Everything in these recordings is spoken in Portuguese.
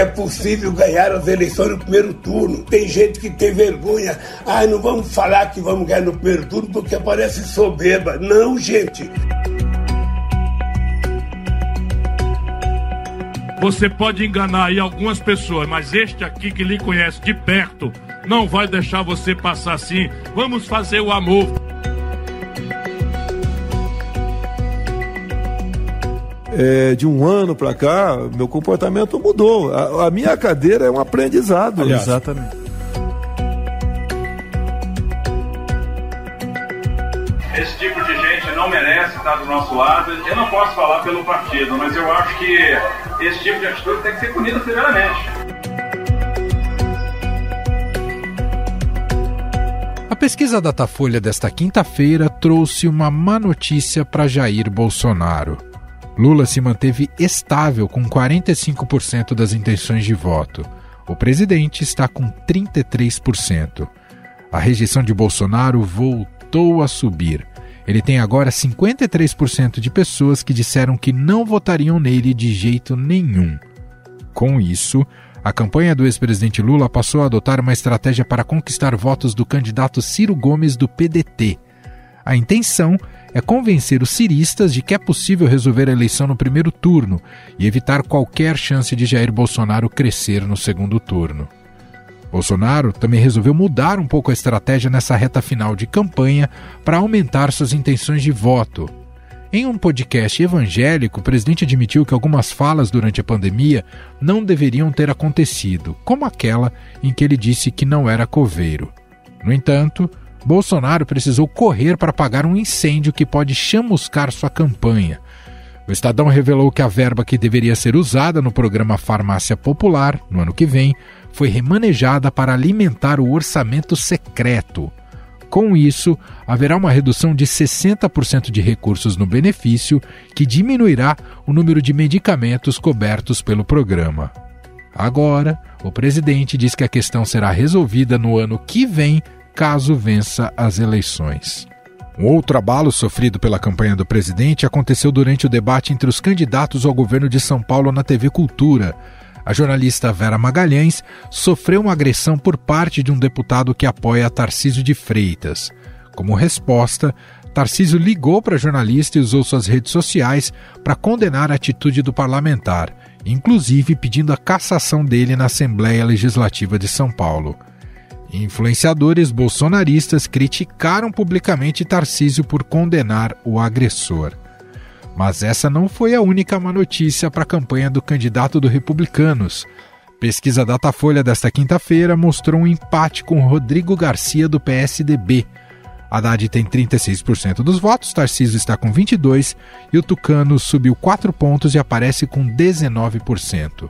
É possível ganhar as eleições no primeiro turno. Tem gente que tem vergonha. Ah, não vamos falar que vamos ganhar no primeiro turno porque parece soberba. Não, gente. Você pode enganar aí algumas pessoas, mas este aqui que lhe conhece de perto não vai deixar você passar assim. Vamos fazer o amor. É, de um ano para cá, meu comportamento mudou. A, a, minha cadeira é um aprendizado. Aliás, Exatamente. Esse tipo de gente não merece estar do nosso lado. Eu não posso falar pelo partido, mas eu acho que esse tipo de atitude tem que ser punida severamente. A pesquisa Datafolha desta quinta-feira trouxe uma má notícia para Jair Bolsonaro. Lula se manteve estável com 45% das intenções de voto. O presidente está com 33%. A rejeição de Bolsonaro voltou a subir. Ele tem agora 53% de pessoas que disseram que não votariam nele de jeito nenhum. Com isso, a campanha do ex-presidente Lula passou a adotar uma estratégia para conquistar votos do candidato Ciro Gomes do PDT. A intenção é convencer os ciristas de que é possível resolver a eleição no primeiro turno e evitar qualquer chance de Jair Bolsonaro crescer no segundo turno. Bolsonaro também resolveu mudar um pouco a estratégia nessa reta final de campanha para aumentar suas intenções de voto. Em um podcast evangélico, o presidente admitiu que algumas falas durante a pandemia não deveriam ter acontecido, como aquela em que ele disse que não era coveiro. No entanto, Bolsonaro precisou correr para apagar um incêndio que pode chamuscar sua campanha. O Estadão revelou que a verba que deveria ser usada no programa Farmácia Popular, no ano que vem, foi remanejada para alimentar o orçamento secreto. Com isso, haverá uma redução de 60% de recursos no benefício, que diminuirá o número de medicamentos cobertos pelo programa. Agora, o presidente diz que a questão será resolvida no ano que vem caso vença as eleições. Um outro abalo sofrido pela campanha do presidente aconteceu durante o debate entre os candidatos ao governo de São Paulo na TV Cultura. A jornalista Vera Magalhães sofreu uma agressão por parte de um deputado que apoia Tarcísio de Freitas. Como resposta, Tarcísio ligou para a jornalista e usou suas redes sociais para condenar a atitude do parlamentar, inclusive pedindo a cassação dele na Assembleia Legislativa de São Paulo. Influenciadores bolsonaristas criticaram publicamente Tarcísio por condenar o agressor. Mas essa não foi a única má notícia para a campanha do candidato do Republicanos. Pesquisa Datafolha desta quinta-feira mostrou um empate com Rodrigo Garcia do PSDB. Haddad tem 36% dos votos, Tarcísio está com 22% e o Tucano subiu 4 pontos e aparece com 19%.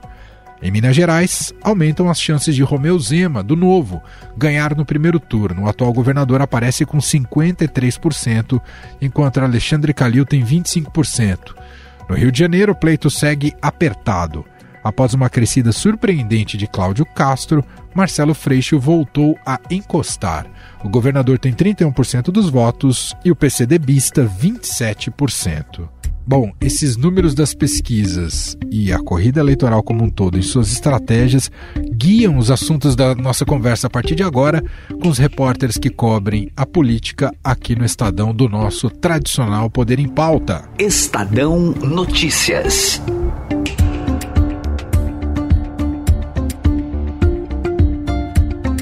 Em Minas Gerais, aumentam as chances de Romeu Zema, do Novo, ganhar no primeiro turno. O atual governador aparece com 53%, enquanto Alexandre Calil tem 25%. No Rio de Janeiro, o pleito segue apertado. Após uma crescida surpreendente de Cláudio Castro, Marcelo Freixo voltou a encostar. O governador tem 31% dos votos e o PCDBista 27%. Bom, esses números das pesquisas e a corrida eleitoral como um todo em suas estratégias guiam os assuntos da nossa conversa a partir de agora com os repórteres que cobrem a política aqui no Estadão do nosso tradicional Poder em Pauta. Estadão Notícias.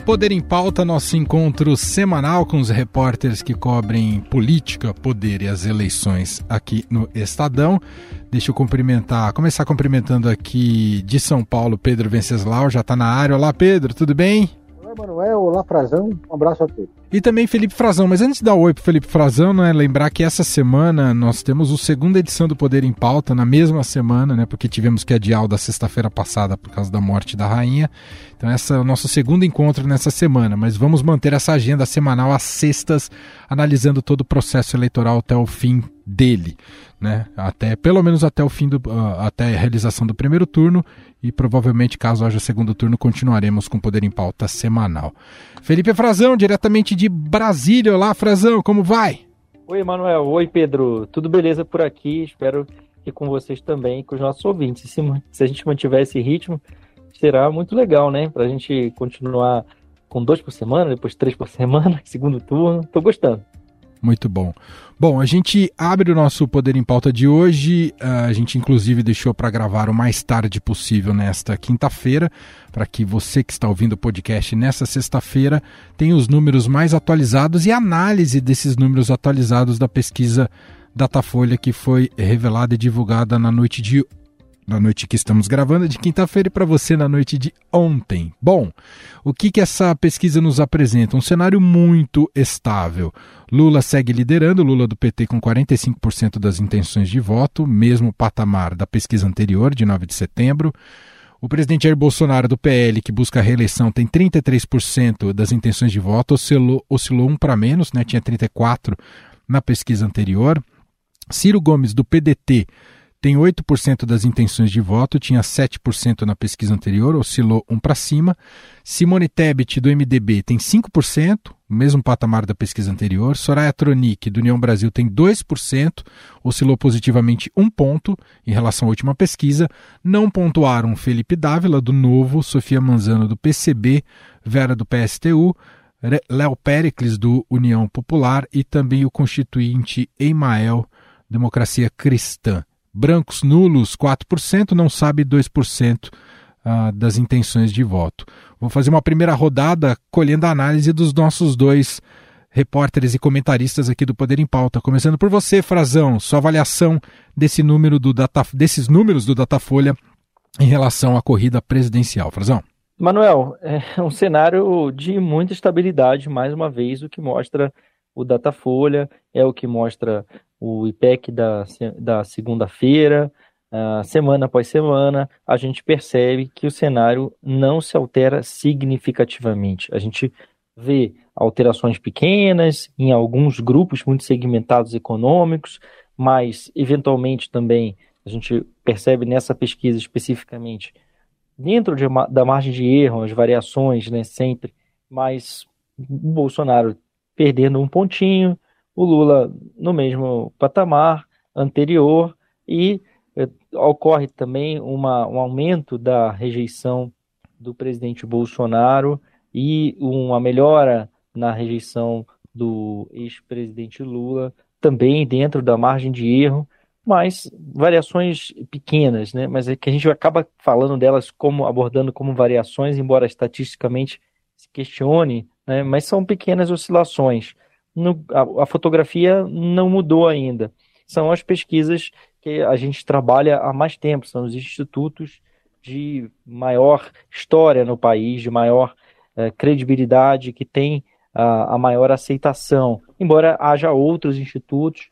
Poder em Pauta, nosso encontro semanal com os repórteres que cobrem política, poder e as eleições aqui no Estadão. Deixa eu cumprimentar, começar cumprimentando aqui de São Paulo, Pedro Venceslau, já está na área. Olá, Pedro, tudo bem? Manuel, olá, Frazão, um abraço a todos. E também Felipe Frazão, mas antes de dar oi para Felipe Frazão, né, lembrar que essa semana nós temos a segunda edição do Poder em Pauta, na mesma semana, né, porque tivemos que adiar o da sexta-feira passada por causa da morte da rainha. Então, esse é o nosso segundo encontro nessa semana, mas vamos manter essa agenda semanal às sextas, analisando todo o processo eleitoral até o fim dele, né? Até pelo menos até o fim do uh, até a realização do primeiro turno e provavelmente caso haja segundo turno continuaremos com Poder em Pauta semanal. Felipe Frazão, diretamente de Brasília. Olá, Frazão, como vai? Oi, Emanuel. Oi, Pedro. Tudo beleza por aqui? Espero que com vocês também, com os nossos ouvintes. Se, se a gente mantiver esse ritmo, será muito legal, né? Para a gente continuar com dois por semana, depois três por semana, segundo turno. Tô gostando. Muito bom. Bom, a gente abre o nosso Poder em Pauta de hoje. Ah, a gente, inclusive, deixou para gravar o mais tarde possível nesta quinta-feira, para que você que está ouvindo o podcast nessa sexta-feira tenha os números mais atualizados e análise desses números atualizados da pesquisa Datafolha que foi revelada e divulgada na noite de na noite que estamos gravando, de quinta-feira, e para você na noite de ontem. Bom, o que, que essa pesquisa nos apresenta? Um cenário muito estável. Lula segue liderando, Lula do PT com 45% das intenções de voto, mesmo patamar da pesquisa anterior, de 9 de setembro. O presidente Jair Bolsonaro do PL, que busca a reeleição, tem 33% das intenções de voto, oscilou, oscilou um para menos, né? tinha 34% na pesquisa anterior. Ciro Gomes do PDT tem 8% das intenções de voto, tinha 7% na pesquisa anterior, oscilou um para cima. Simone Tebet, do MDB, tem 5%, mesmo patamar da pesquisa anterior. Soraya Tronic, do União Brasil, tem 2%, oscilou positivamente um ponto em relação à última pesquisa. Não pontuaram Felipe Dávila, do Novo, Sofia Manzano, do PCB, Vera, do PSTU, Léo Pericles, do União Popular e também o constituinte Emael, Democracia Cristã. Brancos nulos, 4%, não sabe 2% ah, das intenções de voto. Vou fazer uma primeira rodada colhendo a análise dos nossos dois repórteres e comentaristas aqui do Poder em Pauta. Começando por você, Frazão, sua avaliação desse número do data, desses números do Datafolha em relação à corrida presidencial. Frazão. Manuel, é um cenário de muita estabilidade, mais uma vez, o que mostra o Datafolha, é o que mostra o IPEC da, da segunda-feira, uh, semana após semana, a gente percebe que o cenário não se altera significativamente. A gente vê alterações pequenas em alguns grupos muito segmentados econômicos, mas eventualmente também a gente percebe nessa pesquisa especificamente dentro de, da margem de erro, as variações, né, sempre, mas o Bolsonaro perdendo um pontinho, o Lula no mesmo patamar anterior e eh, ocorre também uma, um aumento da rejeição do presidente Bolsonaro e uma melhora na rejeição do ex-presidente Lula, também dentro da margem de erro, mas variações pequenas, né? Mas é que a gente acaba falando delas como abordando como variações, embora estatisticamente se questione, né? Mas são pequenas oscilações no, a, a fotografia não mudou ainda. São as pesquisas que a gente trabalha há mais tempo, são os institutos de maior história no país, de maior eh, credibilidade, que tem a, maior aceitação. Embora haja outros institutos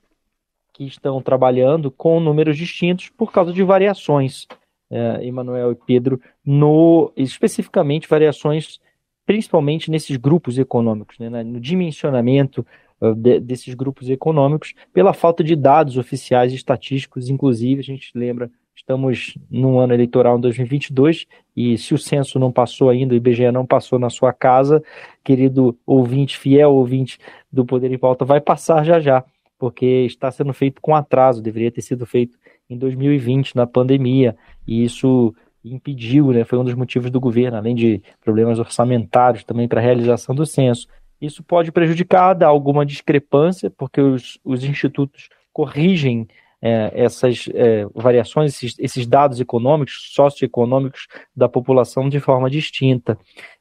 que estão trabalhando com números distintos por causa de variações, eh, Emanuel e Pedro, no especificamente variações principalmente nesses grupos econômicos, né, no dimensionamento uh, de, desses grupos econômicos, pela falta de dados oficiais e estatísticos, inclusive, a gente lembra, estamos no ano eleitoral em 2022, e se o censo não passou ainda, o IBGE não passou na sua casa, querido ouvinte, fiel ouvinte do Poder em Pauta, vai passar já já, porque está sendo feito com atraso, deveria ter sido feito em 2020, na pandemia, e isso impediu, né, foi um dos motivos do governo, além de problemas orçamentários também para a realização do censo. Isso pode prejudicar, dar alguma discrepância, porque os, os institutos corrigem é, essas é, variações, esses, esses, dados econômicos, socioeconômicos da população de forma distinta.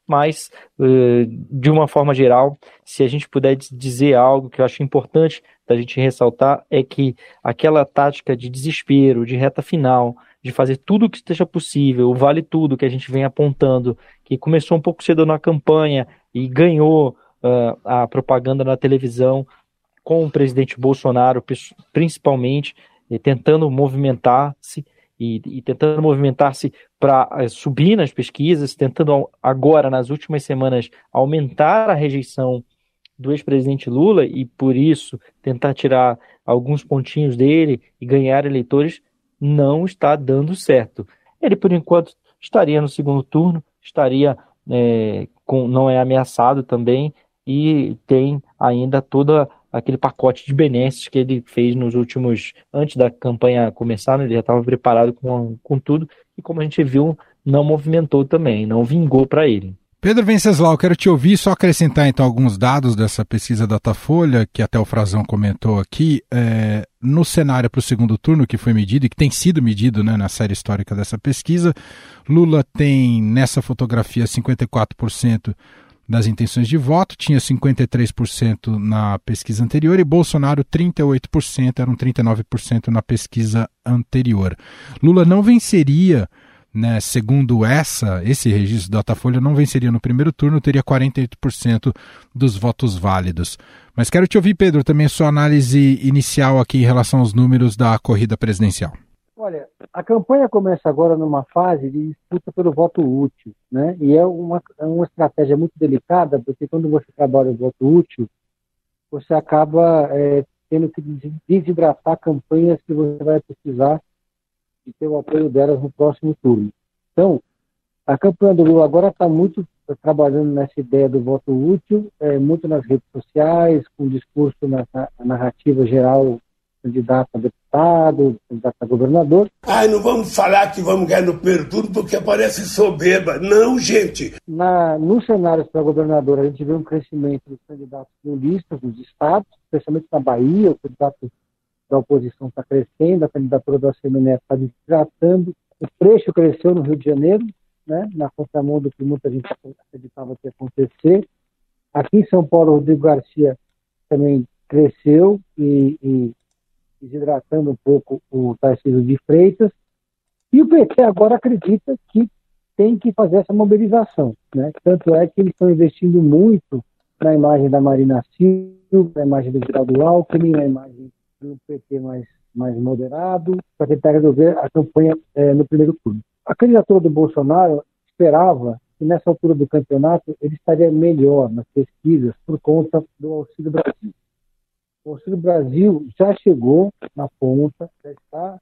Mas, é, de uma forma geral, se a gente puder dizer algo que eu acho importante da gente ressaltar, é que aquela tática de desespero, de reta final, de fazer tudo o que esteja possível, vale tudo que a gente vem apontando, que começou um pouco cedo na campanha e ganhou uh, a propaganda na televisão com o presidente Bolsonaro, principalmente, tentando movimentar-se e, e, tentando movimentar-se para uh, subir nas pesquisas, tentando agora, nas últimas semanas, aumentar a rejeição do ex-presidente Lula e, por isso, tentar tirar alguns pontinhos dele e ganhar eleitores, não está dando certo. Ele, por enquanto, estaria no segundo turno, estaria é, com, não é ameaçado também e tem ainda todo aquele pacote de benesses que ele fez nos últimos, antes da campanha começar, né, ele já estava preparado com, com tudo, e como a gente viu não movimentou também, não vingou para ele. Pedro Venceslau, quero te ouvir, só acrescentar então alguns dados dessa pesquisa Datafolha, que até o Frazão comentou aqui. É, no cenário para o segundo turno, que foi medido e que tem sido medido né, na série histórica dessa pesquisa, Lula tem nessa fotografia 54% das intenções de voto, tinha 53% na pesquisa anterior e Bolsonaro 38%, eram 39% na pesquisa anterior. Lula não venceria, né, segundo essa, esse registro da Datafolha, não venceria no primeiro turno, teria 48% dos votos válidos. Mas quero te ouvir, Pedro, também a sua análise inicial aqui em relação aos números da corrida presidencial. Olha, a campanha começa agora numa fase de disputa pelo voto útil, né? E é uma, é uma estratégia muito delicada, porque quando você trabalha o voto útil, você acaba é, tendo que desidratar campanhas que você vai precisar de ter o apoio delas no próximo turno. Então, a campanha do Lula agora está muito trabalhando nessa ideia do voto útil, é, muito nas redes sociais, com discurso nessa narrativa geral candidato a deputado, candidato a governador. Ah, não vamos falar que vamos ganhar no primeiro turno porque parece soberba. Não, gente. Na, nos cenários para governador, a gente vê um crescimento dos candidatos listas nos estados, especialmente na Bahia, o candidato da oposição está crescendo, a candidatura do ACMNE está tratando. O trecho cresceu no Rio de Janeiro, né, na contramão do que muita gente acreditava que ia acontecer. Aqui em São Paulo, Rodrigo Garcia também cresceu e, e desidratando um pouco o Tarcísio de Freitas, e o PT agora acredita que tem que fazer essa mobilização. Né? Tanto é que eles estão investindo muito na imagem da Marina Silva, na imagem do Geraldo Alckmin, na imagem do PT mais, mais moderado, para tentar resolver a campanha é, no primeiro turno. A candidatura do Bolsonaro esperava que nessa altura do campeonato ele estaria melhor nas pesquisas por conta do Auxílio Brasil. O Auxílio Brasil já chegou na ponta, já está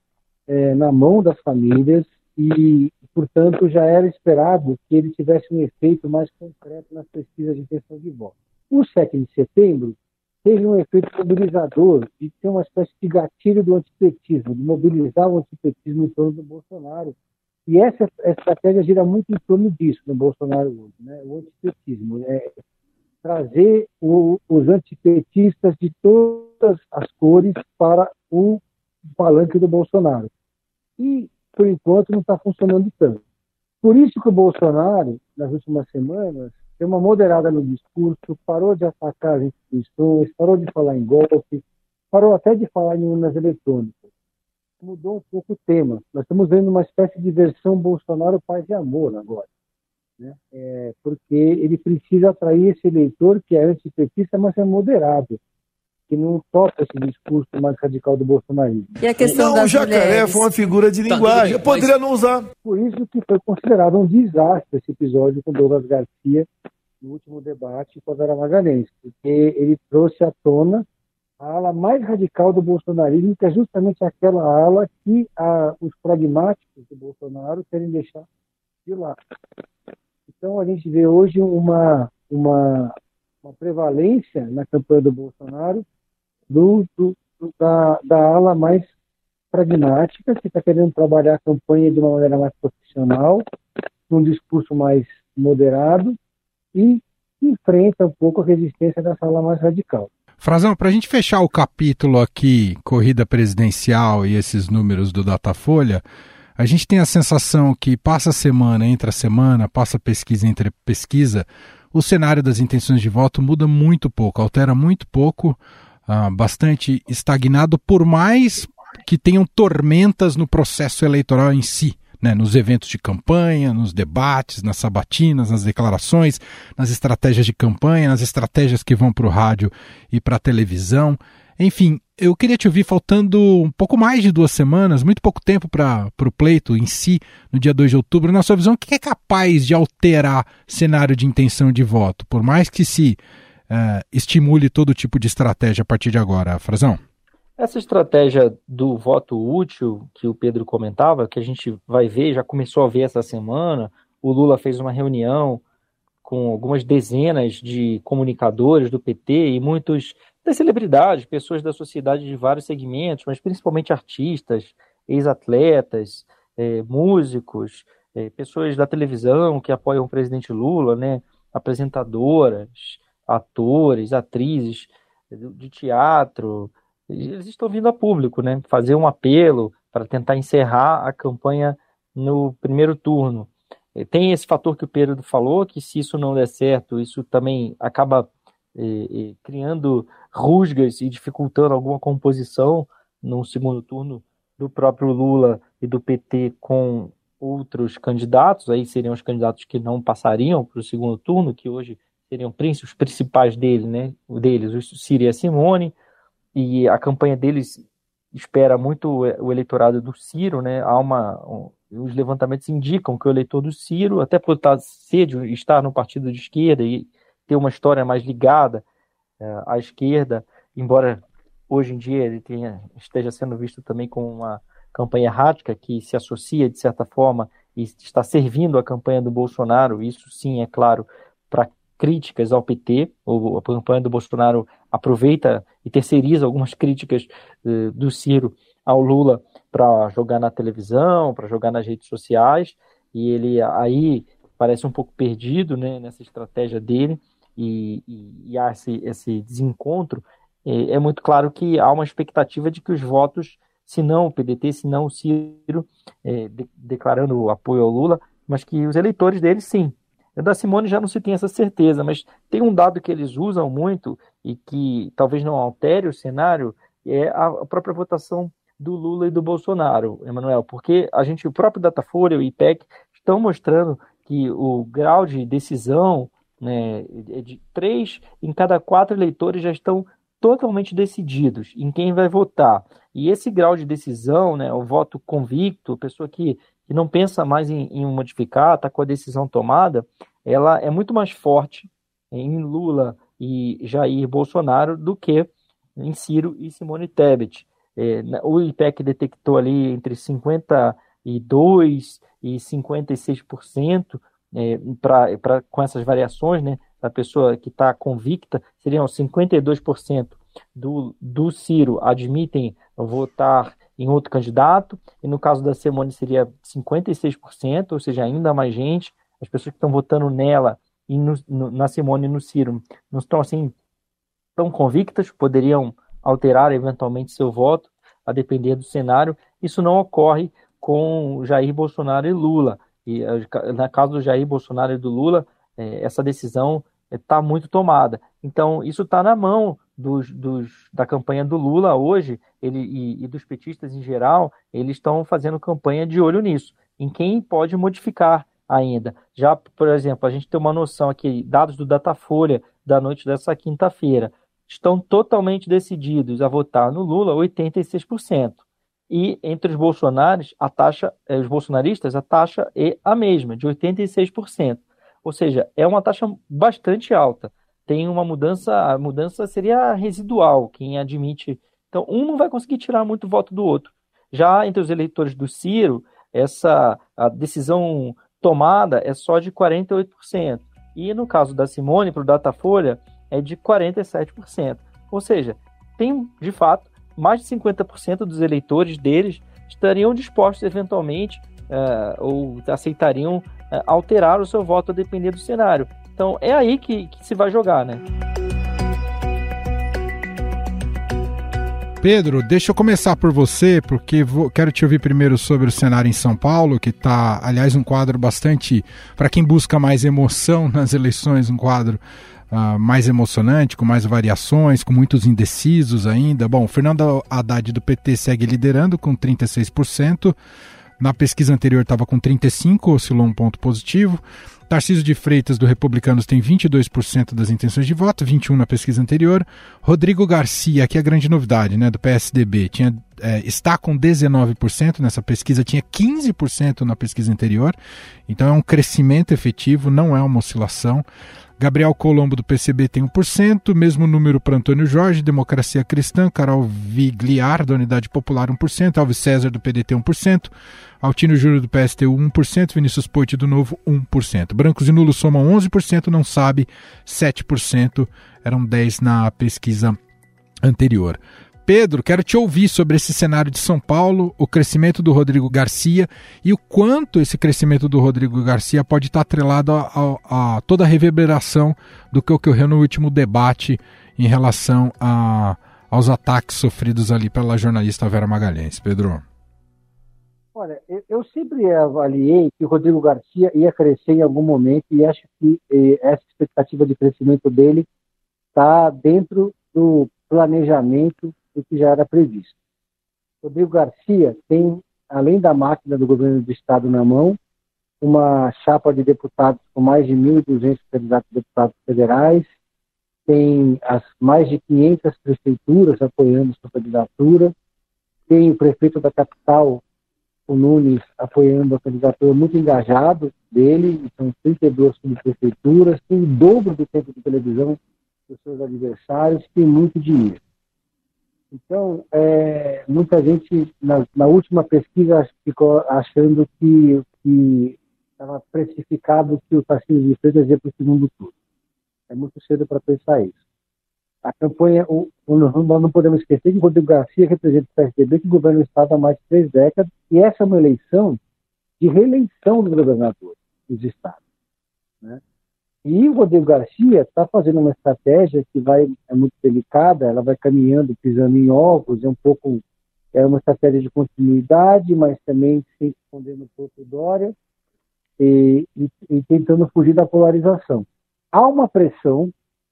é, na mão das famílias e, portanto, já era esperado que ele tivesse um efeito mais concreto nas pesquisas de intenção de voto. O 7 de setembro teve um efeito mobilizador de ter uma espécie de gatilho do antipetismo, de mobilizar o antipetismo em torno do Bolsonaro. E essa estratégia gira muito em torno disso no Bolsonaro hoje, né? o antipetismo. É, trazer o, os antipetistas de todas as cores para o palanque do Bolsonaro. E, por enquanto, não está funcionando tanto. Por isso que o Bolsonaro, nas últimas semanas, deu uma moderada no discurso, parou de atacar as instituições, parou de falar em golpe, parou até de falar em urnas eletrônicas. Mudou um pouco o tema. Nós estamos vendo uma espécie de versão Bolsonaro paz e amor agora né? é, porque ele precisa atrair esse eleitor que é antipetista, mas é moderado, que não toca esse discurso mais radical do bolsonarismo. E a questão não, das o jacaré mulheres? foi uma figura de tá, linguagem, poderia não usar. Por isso que foi considerado um desastre esse episódio com Douglas Garcia no último debate com a Vera Magalhães, porque ele trouxe à tona a ala mais radical do bolsonarismo, que é justamente aquela ala que a, os pragmáticos do Bolsonaro querem deixar de lado. Então, a gente vê hoje uma, uma, uma prevalência na campanha do Bolsonaro do, do, da, da ala mais pragmática, que está querendo trabalhar a campanha de uma maneira mais profissional, num discurso mais moderado e enfrenta um pouco a resistência dessa ala mais radical. Frazão, para a gente fechar o capítulo aqui, corrida presidencial e esses números do Datafolha, a gente tem a sensação que passa semana, entra semana, passa pesquisa, entre pesquisa, o cenário das intenções de voto muda muito pouco, altera muito pouco, ah, bastante estagnado, por mais que tenham tormentas no processo eleitoral em si. Né, nos eventos de campanha, nos debates, nas sabatinas, nas declarações, nas estratégias de campanha, nas estratégias que vão para o rádio e para a televisão. Enfim, eu queria te ouvir faltando um pouco mais de duas semanas, muito pouco tempo para o pleito em si, no dia 2 de outubro. Na sua visão, o que é capaz de alterar cenário de intenção de voto, por mais que se uh, estimule todo tipo de estratégia a partir de agora, Frazão? Essa estratégia do voto útil que o Pedro comentava, que a gente vai ver, já começou a ver essa semana, o Lula fez uma reunião com algumas dezenas de comunicadores do PT e muitos das celebridades, pessoas da sociedade de vários segmentos, mas principalmente artistas, ex-atletas, é, músicos, é, pessoas da televisão que apoiam o presidente Lula, né, apresentadoras, atores, atrizes de teatro, eles estão vindo a público, né, fazer um apelo para tentar encerrar a campanha no primeiro turno. Tem esse fator que o Pedro falou, que se isso não der certo, isso também acaba criando rusgas e dificultando alguma composição no segundo turno do próprio Lula e do PT com outros candidatos, aí seriam os candidatos que não passariam para o segundo turno, que hoje seriam os principais dele, né, deles, o Ciro e a Simone, e a campanha deles espera muito o eleitorado do Ciro, né, há uma, os levantamentos indicam que o eleitor do Ciro, até por estar cedo, estar no partido de esquerda e ter uma história mais ligada uh, à esquerda, embora hoje em dia ele tenha, esteja sendo visto também como uma campanha errática que se associa, de certa forma, e está servindo a campanha do Bolsonaro, isso sim, é claro, para críticas ao PT, ou a campanha do Bolsonaro aproveita e terceiriza algumas críticas uh, do Ciro ao Lula para jogar na televisão, para jogar nas redes sociais, e ele aí parece um pouco perdido né, nessa estratégia dele, e, e, e há esse, esse desencontro, é, é, muito claro que há uma expectativa de que os votos, se não o PDT, se não o Ciro, é, de, declarando apoio ao Lula, mas que os eleitores dele sim. Da Simone já não se tem essa certeza, mas tem um dado que eles usam muito e que talvez não altere o cenário, é a própria votação do Lula e do Bolsonaro, Emanuel, porque a gente, o próprio Datafolha, o IPEC, estão mostrando que o grau de decisão né, é de três em cada quatro eleitores já estão totalmente decididos em quem vai votar. E esse grau de decisão, né, o voto convicto, a pessoa que, que não pensa mais em, em modificar, está com a decisão tomada, ela é muito mais forte em Lula e Jair Bolsonaro do que em Ciro e Simone Tebet. É, o IPEC detectou ali entre 52% e 56% é, pra, pra, com essas variações, né, da pessoa que está convicta, seriam 52% do, do Ciro admitem votar em outro candidato, e no caso da Simone seria 56%, ou seja, ainda mais gente, as pessoas que estão votando nela e no, no, na Simone e no Ciro não estão assim tão convictas, poderiam alterar eventualmente seu voto, a depender do cenário. Isso não ocorre com Jair Bolsonaro e Lula. E eh, na caso do Jair Bolsonaro e do Lula, eh, essa decisão está eh, muito tomada. Então, isso está na mão dos, dos, da campanha do Lula hoje, ele, e, e dos petistas em geral, eles estão fazendo campanha de olho nisso, em quem pode modificar ainda. Já, por exemplo, a gente tem uma noção aqui, dados do Datafolha da noite dessa quinta-feira estão totalmente decididos a votar no Lula, 86%. E entre os bolsonaros, a taxa, eh, os bolsonaristas, a taxa é a mesma, de 86%. Ou seja, é uma taxa bastante alta. Tem uma mudança, a mudança seria residual, quem admite. Então, um não vai conseguir tirar muito voto do outro. Já entre os eleitores do Ciro, essa a decisão tomada é só de 48%. E no caso da Simone, para o Datafolha, é de 47%. Ou seja, tem, de fato, mais de 50% dos eleitores deles estariam dispostos, eventualmente, uh, ou aceitariam uh, alterar o seu voto a depender do cenário. Então, é aí que, que se vai jogar, né? Pedro, deixa eu começar por você, porque vou, quero te ouvir primeiro sobre o cenário em São Paulo, que está, aliás, um quadro bastante, para quem busca mais emoção nas eleições, um quadro uh, mais emocionante, com mais variações, com muitos indecisos ainda. Bom, Fernando Haddad do PT segue liderando com 36%. Na pesquisa anterior estava com 35%, oscilou um ponto positivo. Tarcísio de Freitas, do Republicanos, tem 22% das intenções de voto, 21% na pesquisa anterior. Rodrigo Garcia, que é a grande novidade, né, do PSDB, tinha, é, está com 19% nessa pesquisa, tinha 15% na pesquisa anterior. Então é um crescimento efetivo, não é uma oscilação. Gabriel Colombo do PCB tem 1%, mesmo número para Antônio Jorge, Democracia Cristã, Carol Vigliar da Unidade Popular 1%, Alves César do PDT 1%, Altino Júnior do PSTU 1%, Vinícius Poit do Novo 1%. Brancos e nulos somam 11%, não sabe 7%, eram 10 na pesquisa anterior. Pedro, quero te ouvir sobre esse cenário de São Paulo, o crescimento do Rodrigo Garcia e o quanto esse crescimento do Rodrigo Garcia pode estar atrelado a, a, a toda a reverberação do que ocorreu no último debate em relação a, aos ataques sofridos ali pela jornalista Vera Magalhães. Pedro. Olha, eu sempre avaliei que o Rodrigo Garcia ia crescer em algum momento e acho que eh, essa expectativa de crescimento dele está dentro do planejamento do que já era previsto. Rodrigo Garcia tem, além da máquina do governo do Estado na mão, uma chapa de deputados com mais de 1.200 candidatos a deputados federais, tem as mais de 500 prefeituras apoiando sua candidatura, tem o prefeito da capital, o Nunes, apoiando a candidatura, muito engajado dele, são 32 subprefeituras, tem o dobro do tempo de televisão dos seus adversários, tem muito dinheiro. Então, é, muita gente, na, na, última pesquisa, ficou achando que estava precificado que o Tarcísio de Freitas ia para o segundo turno. É muito cedo para pensar isso. A campanha, o, nós não podemos esquecer que o Rodrigo Garcia representa o PSDB, que governa o Estado há mais de três décadas, e essa é uma eleição de reeleição do governador dos estados. Né? E o Rodrigo Garcia está fazendo uma estratégia que vai é muito delicada, ela vai caminhando, pisando em ovos, é um pouco é uma estratégia de continuidade, mas também sem escondendo um pouco Dória e, e, e tentando fugir da polarização há uma pressão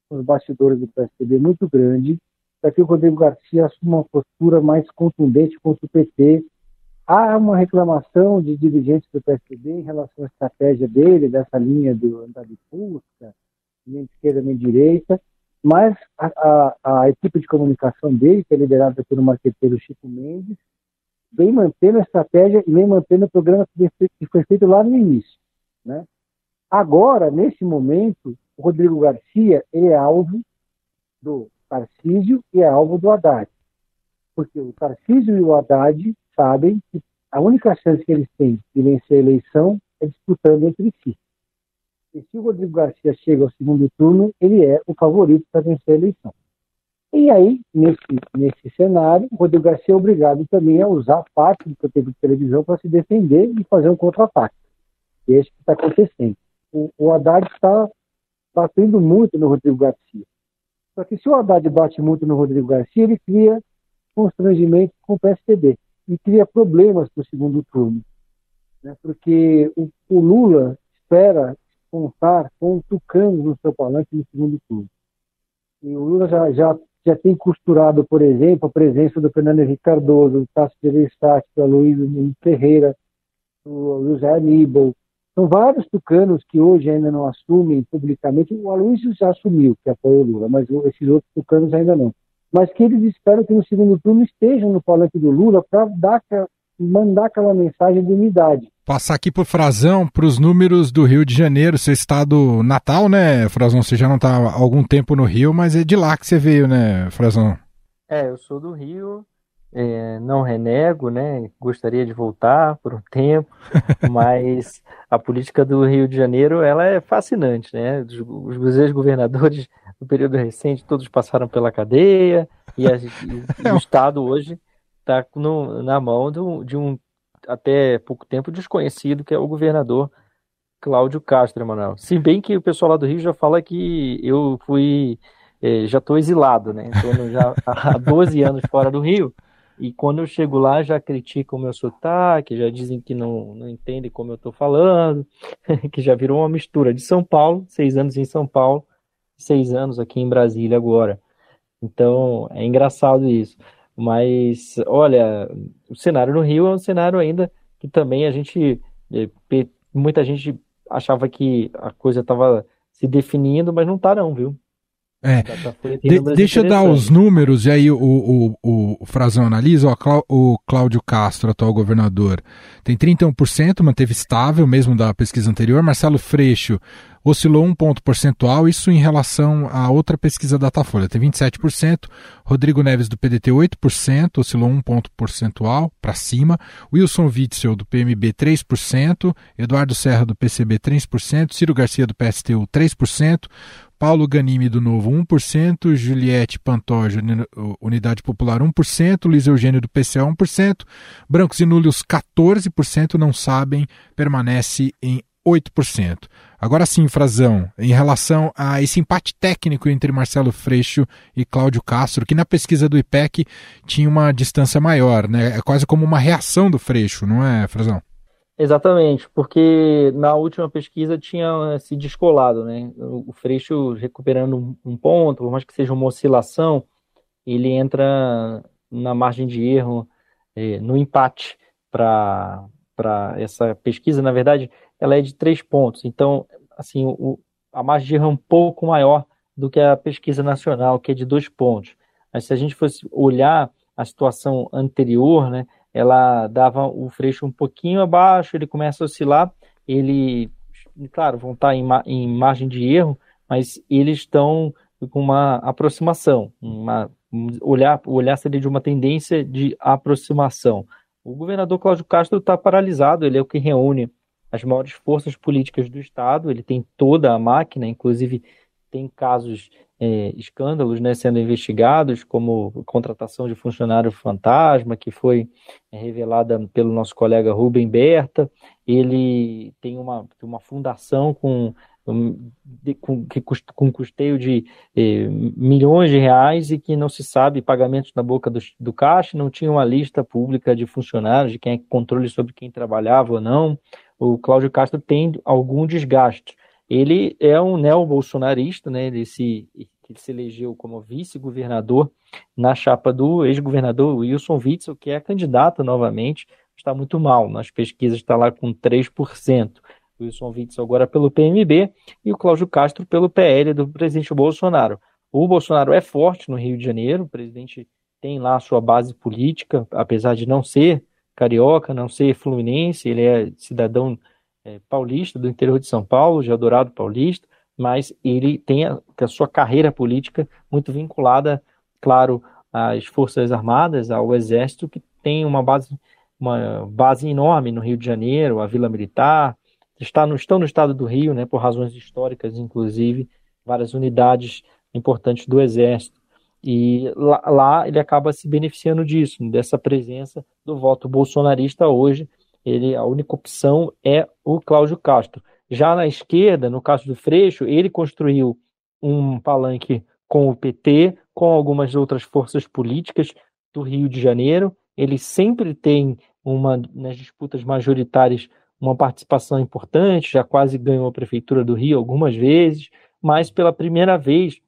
nos bastidores do PSDB muito grande para que o Rodrigo Garcia assuma uma postura mais contundente contra o PT. Há uma reclamação de dirigentes do PSDB em relação à estratégia dele, dessa linha do andar de fusca, nem esquerda nem direita, mas a, a, a, equipe de comunicação dele, que é liderada pelo marqueteiro Chico Mendes, vem mantendo a estratégia e vem mantendo o programa que foi feito lá no início. Né? Agora, nesse momento, o Rodrigo Garcia ele é alvo do Tarcísio e é alvo do Haddad. Porque o Tarcísio e o Haddad sabem que a única chance que eles têm de vencer a eleição é disputando entre si. E se o Rodrigo Garcia chega ao segundo turno, ele é o favorito para vencer a eleição. E aí, nesse, nesse cenário, o Rodrigo Garcia é obrigado também a usar parte do tempo de televisão para se defender e fazer um contra-ataque. E é isso que está acontecendo. O, o Haddad está batendo muito no Rodrigo Garcia. Só que se o Haddad bate muito no Rodrigo Garcia, ele cria constrangimento com o PSDB e cria problemas para o segundo turno. Né? Porque o, o, Lula espera contar com tucanos no seu palanque no segundo turno. E o Lula já, já, já tem costurado, por exemplo, a presença do Fernando Henrique Cardoso, do Tasso Gereissati, do Aloysio Ferreira, do José Aníbal, são vários tucanos que hoje ainda não assumem publicamente. O Aloysio já assumiu que apoia o Lula, mas esses outros tucanos ainda não. Mas que eles esperam que no segundo turno estejam no palanque do Lula para mandar aquela mensagem de unidade. Passar aqui por Frazão, para os números do Rio de Janeiro, seu estado natal, né, Frazão? Você já não está há algum tempo no Rio, mas é de lá que você veio, né, Frazão? É, eu sou do Rio, é, não renego, né? Gostaria de voltar por um tempo, mas a política do Rio de Janeiro ela é fascinante, né? Os, os ex-governadores do período recente todos passaram pela cadeia e, a, e o Estado hoje está na mão do, de um até pouco tempo desconhecido que é o governador Cláudio Castro, Emanuel. Se bem que o pessoal lá do Rio já fala que eu fui é, já estou exilado, né? Estou já há 12 anos fora do Rio. E quando eu chego lá, já criticam o meu sotaque, já dizem que não, não entendem como eu estou falando, que já virou uma mistura de São Paulo, seis anos em São Paulo, seis anos aqui em Brasília agora. Então, é engraçado isso. Mas, olha, o cenário no Rio é um cenário ainda que também a gente, eh, muita gente achava que a coisa estava se definindo, mas não está não, viu? É. De, deixa eu dar os números, e aí o, o, o, o Frazão analisa. Ó, o Cláudio Castro, atual governador, tem 31%, manteve estável, mesmo da pesquisa anterior. Marcelo Freixo, oscilou um ponto percentual, isso em relação a outra pesquisa Datafolha, tem 27%, Rodrigo Neves do PDT 8%, oscilou um ponto percentual para cima, Wilson Witzel do PMB 3%, Eduardo Serra do PCB 3%, Ciro Garcia do PSTU 3%, Paulo Ganimi do Novo 1%, Juliette Pantoja, Unidade Popular 1%, Luiz Eugênio do PCA 1%, Brancos e Nulos 14% não sabem, permanece em 8%. Agora sim, Frazão, em relação a esse empate técnico entre Marcelo Freixo e Cláudio Castro, que na pesquisa do IPEC tinha uma distância maior, né? É quase como uma reação do Freixo, não é, Frazão? Exatamente, porque na última pesquisa tinha se descolado, né? O Freixo recuperando um ponto, por mais que seja uma oscilação, ele entra na margem de erro, eh, no empate para essa pesquisa. Na verdade, ela é de três pontos. Então, assim, o, a margem de erro é um pouco maior do que a pesquisa nacional, que é de dois pontos. Mas se a gente fosse olhar a situação anterior, né, ela dava o freixo um pouquinho abaixo, ele começa a oscilar, ele, claro, vão estar em, em margem de erro, mas eles estão com uma aproximação, uma, olhar, olhar seria de uma tendência de aproximação. O governador Cláudio Castro está paralisado, ele é o que reúne as maiores forças políticas do Estado, ele tem toda a máquina, inclusive tem casos, é, escândalos né, sendo investigados, como contratação de funcionário fantasma, que foi é, revelada pelo nosso colega Rubem Berta. Ele tem uma, uma fundação com com, com custeio de eh, milhões de reais e que não se sabe pagamentos na boca do, do caixa, não tinha uma lista pública de funcionários, de quem é controle sobre quem trabalhava ou não o Cláudio Castro tem algum desgaste. Ele é um neo-bolsonarista, né? ele, se, ele se elegeu como vice-governador na chapa do ex-governador Wilson Witzel, que é candidato novamente, está muito mal. Nas pesquisas está lá com 3%. Wilson Witzel agora pelo PMB e o Cláudio Castro pelo PL do presidente Bolsonaro. O Bolsonaro é forte no Rio de Janeiro, o presidente tem lá a sua base política, apesar de não ser carioca, não ser fluminense, ele é cidadão é, paulista, do interior de São Paulo, de Eldorado Paulista, mas ele tem a, a, sua carreira política muito vinculada, claro, às Forças Armadas, ao Exército, que tem uma base, uma base enorme no Rio de Janeiro, a Vila Militar, está no, estão no estado do Rio, né, por razões históricas, inclusive, várias unidades importantes do Exército. E lá, lá, ele acaba se beneficiando disso, dessa presença do voto bolsonarista hoje. Ele, a única opção é o Cláudio Castro. Já na esquerda, no caso do Freixo, ele construiu um palanque com o PT, com algumas outras forças políticas do Rio de Janeiro. Ele sempre tem uma nas disputas majoritárias uma participação importante, já quase ganhou a prefeitura do Rio algumas vezes, mas pela primeira vez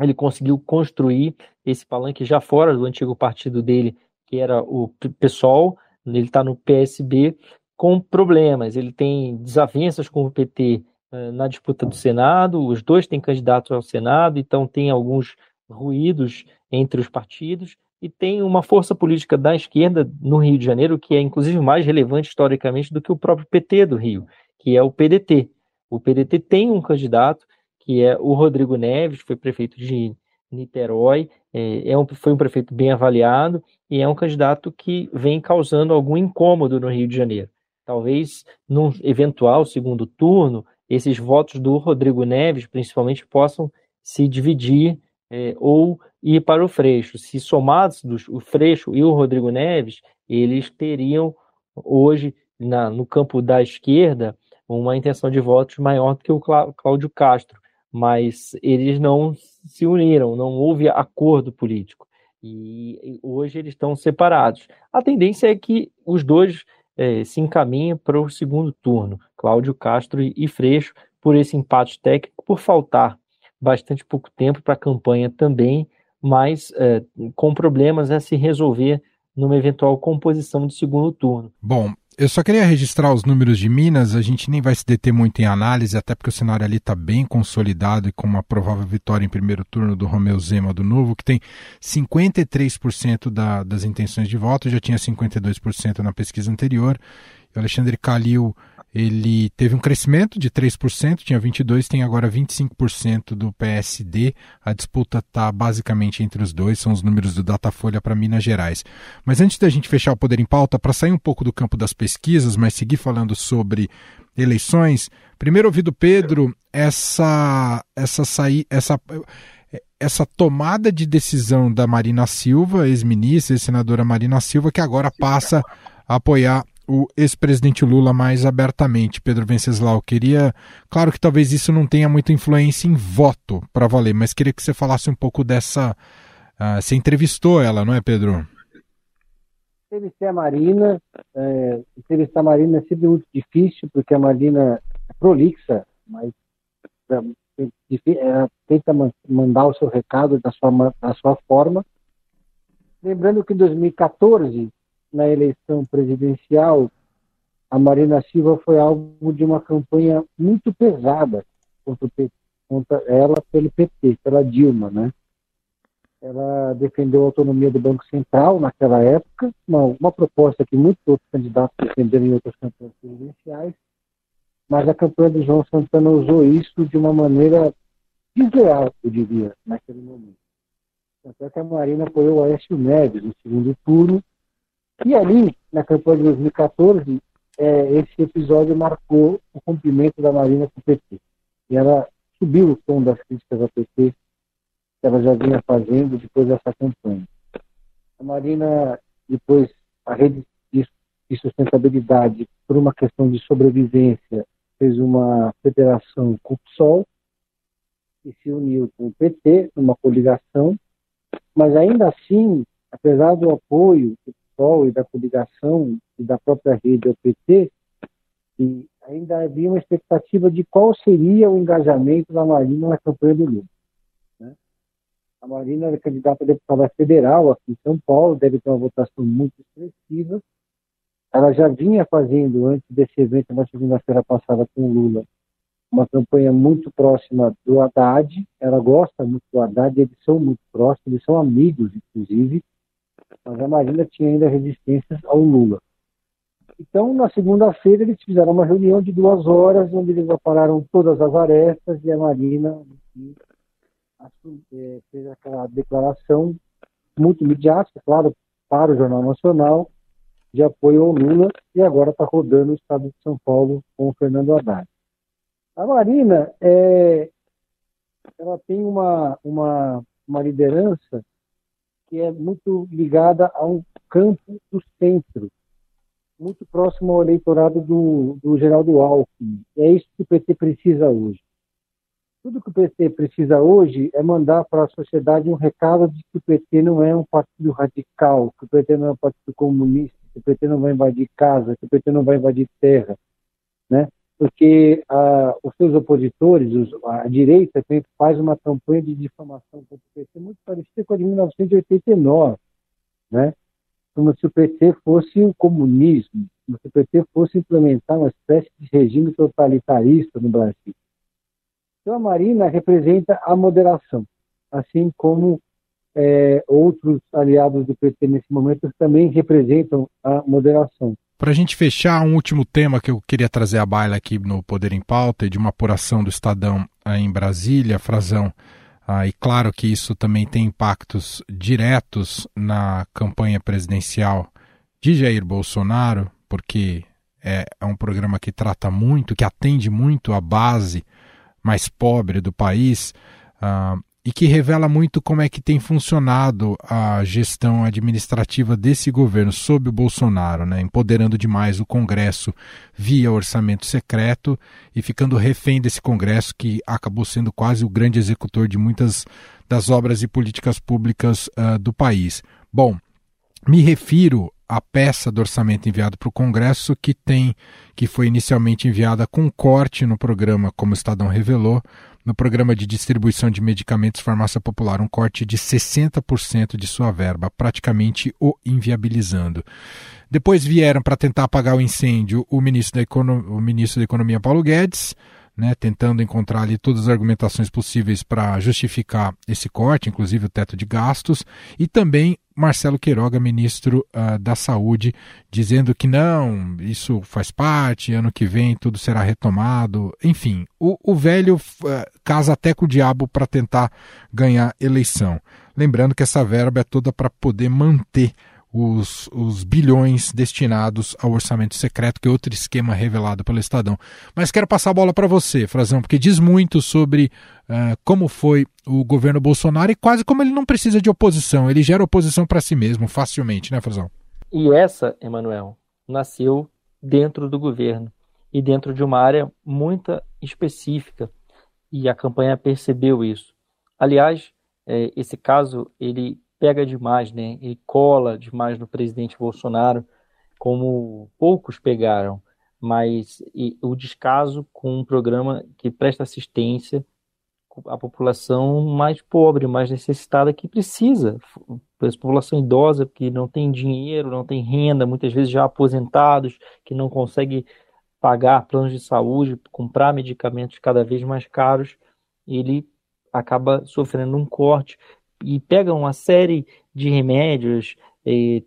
ele conseguiu construir esse palanque já fora do antigo partido dele, que era o PSOL, ele está no PSB, com problemas. Ele tem desavenças com o PT uh, na disputa do Senado, os dois têm candidatos ao Senado, então tem alguns ruídos entre os partidos, e tem uma força política da esquerda no Rio de Janeiro que é inclusive mais relevante historicamente do que o próprio PT do Rio, que é o PDT. O PDT tem um candidato que é o Rodrigo Neves, que foi prefeito de Niterói, é, é um, foi um prefeito bem avaliado e é um candidato que vem causando algum incômodo no Rio de Janeiro. Talvez num eventual segundo turno, esses votos do Rodrigo Neves, principalmente, possam se dividir é, ou ir para o Freixo. Se somados dos, o Freixo e o Rodrigo Neves, eles teriam hoje na, no campo da esquerda uma intenção de votos maior do que o Cláudio Castro mas eles não se uniram, não houve acordo político. E hoje eles estão separados. A tendência é que os dois é, se encaminhem para o segundo turno, Cláudio Castro e Freixo, por esse empate técnico, por faltar bastante pouco tempo para a campanha também, mas é, com problemas a se resolver numa eventual composição de segundo turno. Bom, eu só queria registrar os números de Minas, a gente nem vai se deter muito em análise, até porque o cenário ali está bem consolidado e com uma provável vitória em primeiro turno do Romeu Zema do Novo, que tem 53% da, das intenções de voto, já tinha 52% na pesquisa anterior. O Alexandre Calil ele teve um crescimento de 3%, tinha 22%, tem agora 25% do PSD. A disputa está basicamente entre os dois, são os números do Datafolha para Minas Gerais. Mas antes da gente fechar o Poder em Pauta, para sair um pouco do campo das pesquisas, mas seguir falando sobre eleições, primeiro ouvi do Pedro essa, essa, sair, essa, essa tomada de decisão da Marina Silva, ex-ministra, ex-senadora Marina Silva, que agora passa a apoiar o ex-presidente Lula mais abertamente, Pedro Venceslau. Queria, claro que talvez isso não tenha muita influência em voto para valer, mas queria que você falasse um pouco dessa. Uh, você entrevistou ela, não é, Pedro? Entrevistei a Marina. É, entrevistar a Marina é sempre muito difícil, porque a Marina é prolixa, mas é, ela tenta mandar o seu recado da sua, da sua forma. Lembrando que em 2014 na eleição presidencial, a Marina Silva foi alvo de uma campanha muito pesada contra, contra ela pelo PT, pela Dilma, né? Ela defendeu a autonomia do Banco Central naquela época, uma, uma proposta que muitos outros candidatos defenderam em outras campanhas presidenciais, mas a campanha do João Santana usou isso de uma maneira desleal, eu diria, naquele momento. Até que a Marina apoiou o Aécio Neves no segundo turno, e ali, na campanha de 2014, é, esse episódio marcou o cumprimento da Marina com o PT. E ela subiu o tom das críticas ao PT que ela já vinha fazendo depois dessa campanha. A Marina, depois, a rede de sustentabilidade, por uma questão de sobrevivência, fez uma federação com o PSOL e se uniu com o PT numa coligação, mas ainda assim, apesar do apoio que PSOL e da coligação e da própria rede ao PT, e ainda havia uma expectativa de qual seria o engajamento da Marina na campanha do Lula. Né? A Marina era candidata a deputada federal aqui em São Paulo, deve ter uma votação muito expressiva. Ela já vinha fazendo, antes desse evento, na segunda-feira passada com o Lula, uma campanha muito próxima do Haddad. Ela gosta muito do Haddad, eles são muito próximos, eles são amigos, inclusive mas a Marina tinha ainda resistências ao Lula. Então, na segunda-feira, eles fizeram uma reunião de duas horas, onde eles apararam todas as arestas e a Marina é, fez aquela declaração muito midiática, claro, para o Jornal Nacional, de apoio ao Lula, e agora está rodando o estado de São Paulo com o Fernando Haddad. A Marina, é, ela tem uma, uma, uma liderança que é muito ligada a um campo do centro, muito próximo ao eleitorado do, do Geraldo Alckmin. É isso que o PT precisa hoje. Tudo que o PT precisa hoje é mandar para a sociedade um recado de que o PT não é um partido radical, que o PT não é um partido comunista, que o PT não vai invadir casa, que o PT não vai invadir terra? Porque ah, os seus opositores, os, a direita, faz uma campanha de difamação contra o PT muito parecida com a de 1989, né? como se o PT fosse o comunismo, como se o PT fosse implementar uma espécie de regime totalitarista no Brasil. Então a Marina representa a moderação, assim como é, outros aliados do PT nesse momento também representam a moderação. Para a gente fechar, um último tema que eu queria trazer à baila aqui no Poder em Pauta e de uma apuração do Estadão aí em Brasília, Frazão. Ah, e claro que isso também tem impactos diretos na campanha presidencial de Jair Bolsonaro, porque é, é um programa que trata muito, que atende muito a base mais pobre do país. Ah, e que revela muito como é que tem funcionado a gestão administrativa desse governo sob o Bolsonaro, né? empoderando demais o Congresso via orçamento secreto e ficando refém desse Congresso que acabou sendo quase o grande executor de muitas das obras e políticas públicas uh, do país. Bom, me refiro à peça do orçamento enviado para o Congresso que tem que foi inicialmente enviada com corte no programa, como o Estadão revelou, no programa de distribuição de medicamentos Farmácia Popular, um corte de 60% de sua verba, praticamente o inviabilizando. Depois vieram para tentar apagar o incêndio o ministro da, Econo o ministro da Economia, Paulo Guedes, né, tentando encontrar ali todas as argumentações possíveis para justificar esse corte, inclusive o teto de gastos, e também Marcelo Queiroga, ministro uh, da Saúde, dizendo que não, isso faz parte, ano que vem tudo será retomado. Enfim, o, o velho uh, casa até com o diabo para tentar ganhar eleição. Lembrando que essa verba é toda para poder manter os, os bilhões destinados ao orçamento secreto, que é outro esquema revelado pelo Estadão. Mas quero passar a bola para você, Frazão, porque diz muito sobre uh, como foi o governo Bolsonaro e quase como ele não precisa de oposição, ele gera oposição para si mesmo facilmente, né, Frazão? E essa, Emanuel, nasceu dentro do governo e dentro de uma área muito específica. E a campanha percebeu isso. Aliás, é, esse caso ele pega demais, né? Ele cola demais no presidente Bolsonaro, como poucos pegaram, mas o descaso com um programa que presta assistência à população mais pobre, mais necessitada que precisa, a população idosa que não tem dinheiro, não tem renda, muitas vezes já aposentados, que não consegue pagar planos de saúde, comprar medicamentos cada vez mais caros, ele acaba sofrendo um corte e pega uma série de remédios eh,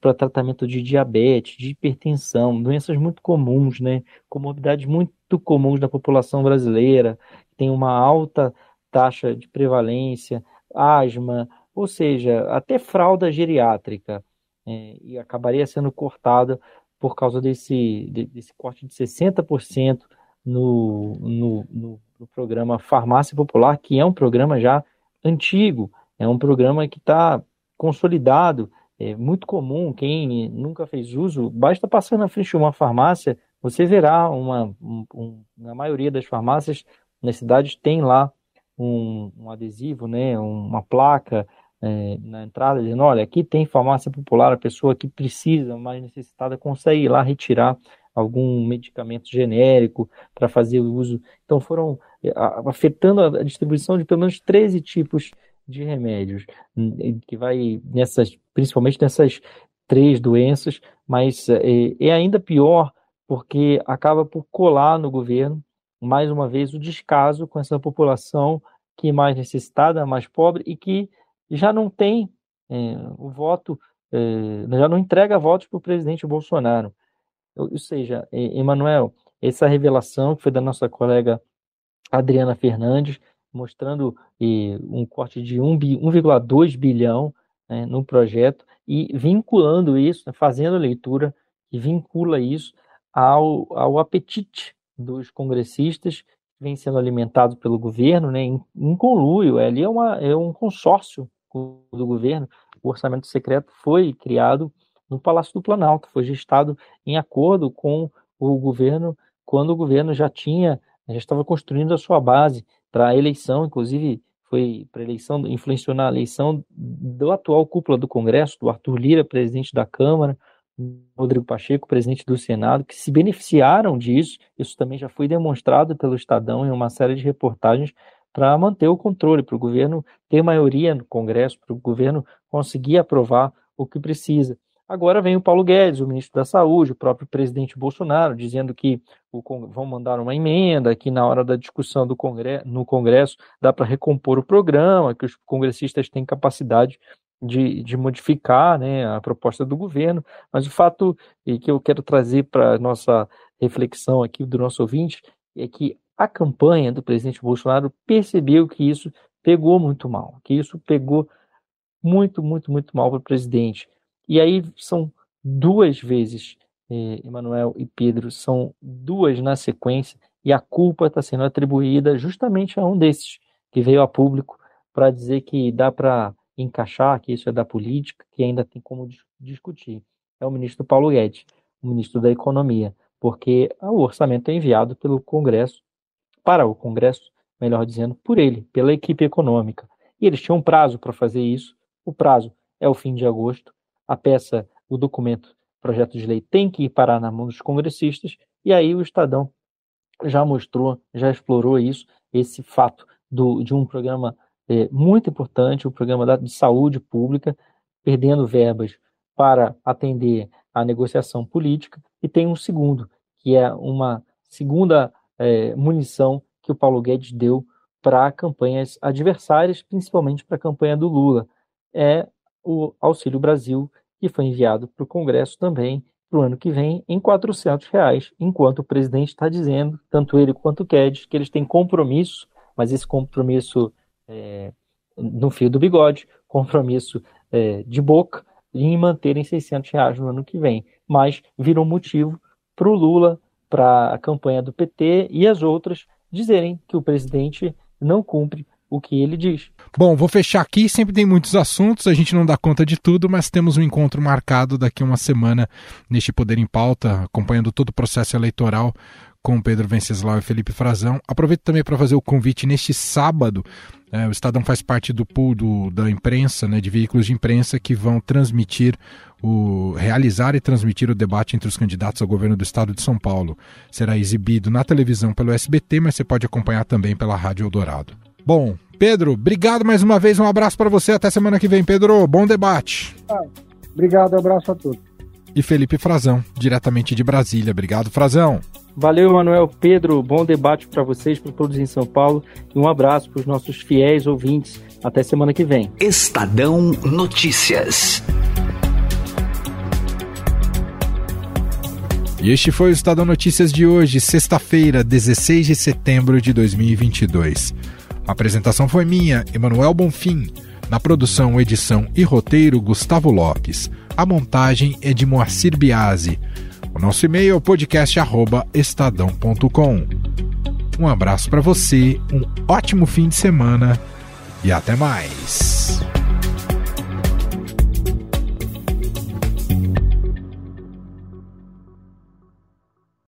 para tratamento de diabetes, de hipertensão, doenças muito comuns, né? Comorbidades muito comuns da população brasileira, tem uma alta taxa de prevalência, asma, ou seja, até fralda geriátrica, eh, e acabaria sendo cortada por causa desse, desse corte de 60% no, no, no, no programa Farmácia Popular, que é um programa já antigo, é um programa que está consolidado, é muito comum. Quem nunca fez uso, basta passar na frente de uma farmácia, você verá uma, um, um, na maioria das farmácias nas cidades tem lá um, um adesivo, né, uma placa é, na entrada dizendo, olha, aqui tem farmácia popular, a pessoa que precisa, mais necessitada, consegue ir lá retirar algum medicamento genérico para fazer o uso. Então foram é, afetando a distribuição de pelo menos 13 tipos de remédios, que vai nessas, principalmente nessas três doenças, mas é, é ainda pior porque acaba por colar no governo, mais uma vez, o descaso com essa população que é mais necessitada, mais pobre e que já não tem é, o voto, é, já não entrega votos para o presidente Bolsonaro. Ou, seja, Emanuel, essa revelação que foi da nossa colega Adriana Fernandes, mostrando eh, um corte de 1,2 bilhão né, no projeto e vinculando isso, né, fazendo a leitura que vincula isso ao, ao apetite dos congressistas que vem sendo alimentado pelo governo, né, em, em conluio, é, ali é, uma, é um consórcio do governo, o orçamento secreto foi criado no Palácio do Planalto, foi gestado em acordo com o governo, quando o governo já tinha, já estava construindo a sua base para a eleição, inclusive foi para eleição, influenciou na eleição do atual cúpula do Congresso, do Arthur Lira, presidente da Câmara, Rodrigo Pacheco, presidente do Senado, que se beneficiaram disso. Isso também já foi demonstrado pelo Estadão em uma série de reportagens para manter o controle, para o governo ter maioria no Congresso, para o governo conseguir aprovar o que precisa. Agora vem o Paulo Guedes, o ministro da Saúde, o próprio presidente Bolsonaro, dizendo que o, vão mandar uma emenda, que na hora da discussão do congresso, no Congresso dá para recompor o programa, que os congressistas têm capacidade de, de modificar né, a proposta do governo. Mas o fato e que eu quero trazer para a nossa reflexão aqui do nosso ouvinte é que a campanha do presidente Bolsonaro percebeu que isso pegou muito mal, que isso pegou muito, muito, muito mal para o presidente e aí são duas vezes, eh, Emanuel e Pedro, são duas na sequência, e a culpa está sendo atribuída justamente a um desses, que veio a público para dizer que dá para encaixar, que isso é da política, que ainda tem como discutir. É o ministro Paulo Guedes, o ministro da Economia, porque o orçamento é enviado pelo Congresso, para o Congresso, melhor dizendo, por ele, pela equipe econômica. E eles tinham um prazo para fazer isso, o prazo é o fim de agosto, a peça, o documento, projeto de lei tem que ir parar na mão dos congressistas, e aí o Estadão já mostrou, já explorou isso, esse fato do, de um programa é, muito importante, o um programa de saúde pública, perdendo verbas para atender à negociação política, e tem um segundo, que é uma segunda é, munição que o Paulo Guedes deu para campanhas adversárias, principalmente para a campanha do Lula. É o Auxílio Brasil, que foi enviado para o Congresso também para o ano que vem em 400 reais, enquanto o presidente está dizendo, tanto ele quanto o Guedes, que eles têm compromisso, mas esse compromisso é, no fio do bigode, compromisso é, de boca, em manterem 600 reais no ano que vem. Mas virou motivo para o Lula, para a campanha do PT e as outras dizerem que o presidente não cumpre o que ele diz. Bom, vou fechar aqui. Sempre tem muitos assuntos, a gente não dá conta de tudo, mas temos um encontro marcado daqui uma semana neste Poder em Pauta, acompanhando todo o processo eleitoral com Pedro Venceslau e Felipe Frazão. Aproveito também para fazer o convite neste sábado. É, o Estadão faz parte do pool do, da imprensa, né, de veículos de imprensa que vão transmitir o realizar e transmitir o debate entre os candidatos ao governo do estado de São Paulo. Será exibido na televisão pelo SBT, mas você pode acompanhar também pela Rádio Eldorado. Bom, Pedro, obrigado mais uma vez. Um abraço para você. Até semana que vem, Pedro. Bom debate. Ah, obrigado, abraço a todos. E Felipe Frazão, diretamente de Brasília. Obrigado, Frazão. Valeu, Manuel Pedro. Bom debate para vocês, para todos em São Paulo. E um abraço para os nossos fiéis ouvintes. Até semana que vem. Estadão Notícias. E este foi o Estadão Notícias de hoje, sexta-feira, 16 de setembro de 2022. A apresentação foi minha, Emanuel Bonfim. Na produção, edição e roteiro, Gustavo Lopes. A montagem é de Moacir Biasi. O nosso e-mail é podcast@estadão.com. Um abraço para você, um ótimo fim de semana e até mais.